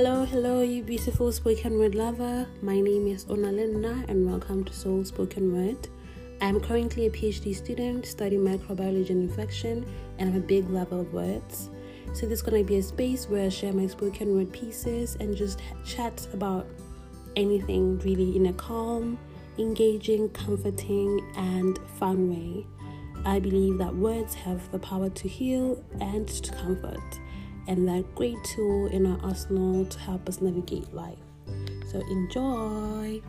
Hello, hello, you beautiful spoken word lover. My name is Onalinda, and welcome to Soul Spoken Word. I'm currently a PhD student studying microbiology and infection, and I'm a big lover of words. So, this is going to be a space where I share my spoken word pieces and just chat about anything really in a calm, engaging, comforting, and fun way. I believe that words have the power to heal and to comfort and a great tool in our arsenal to help us navigate life. So enjoy!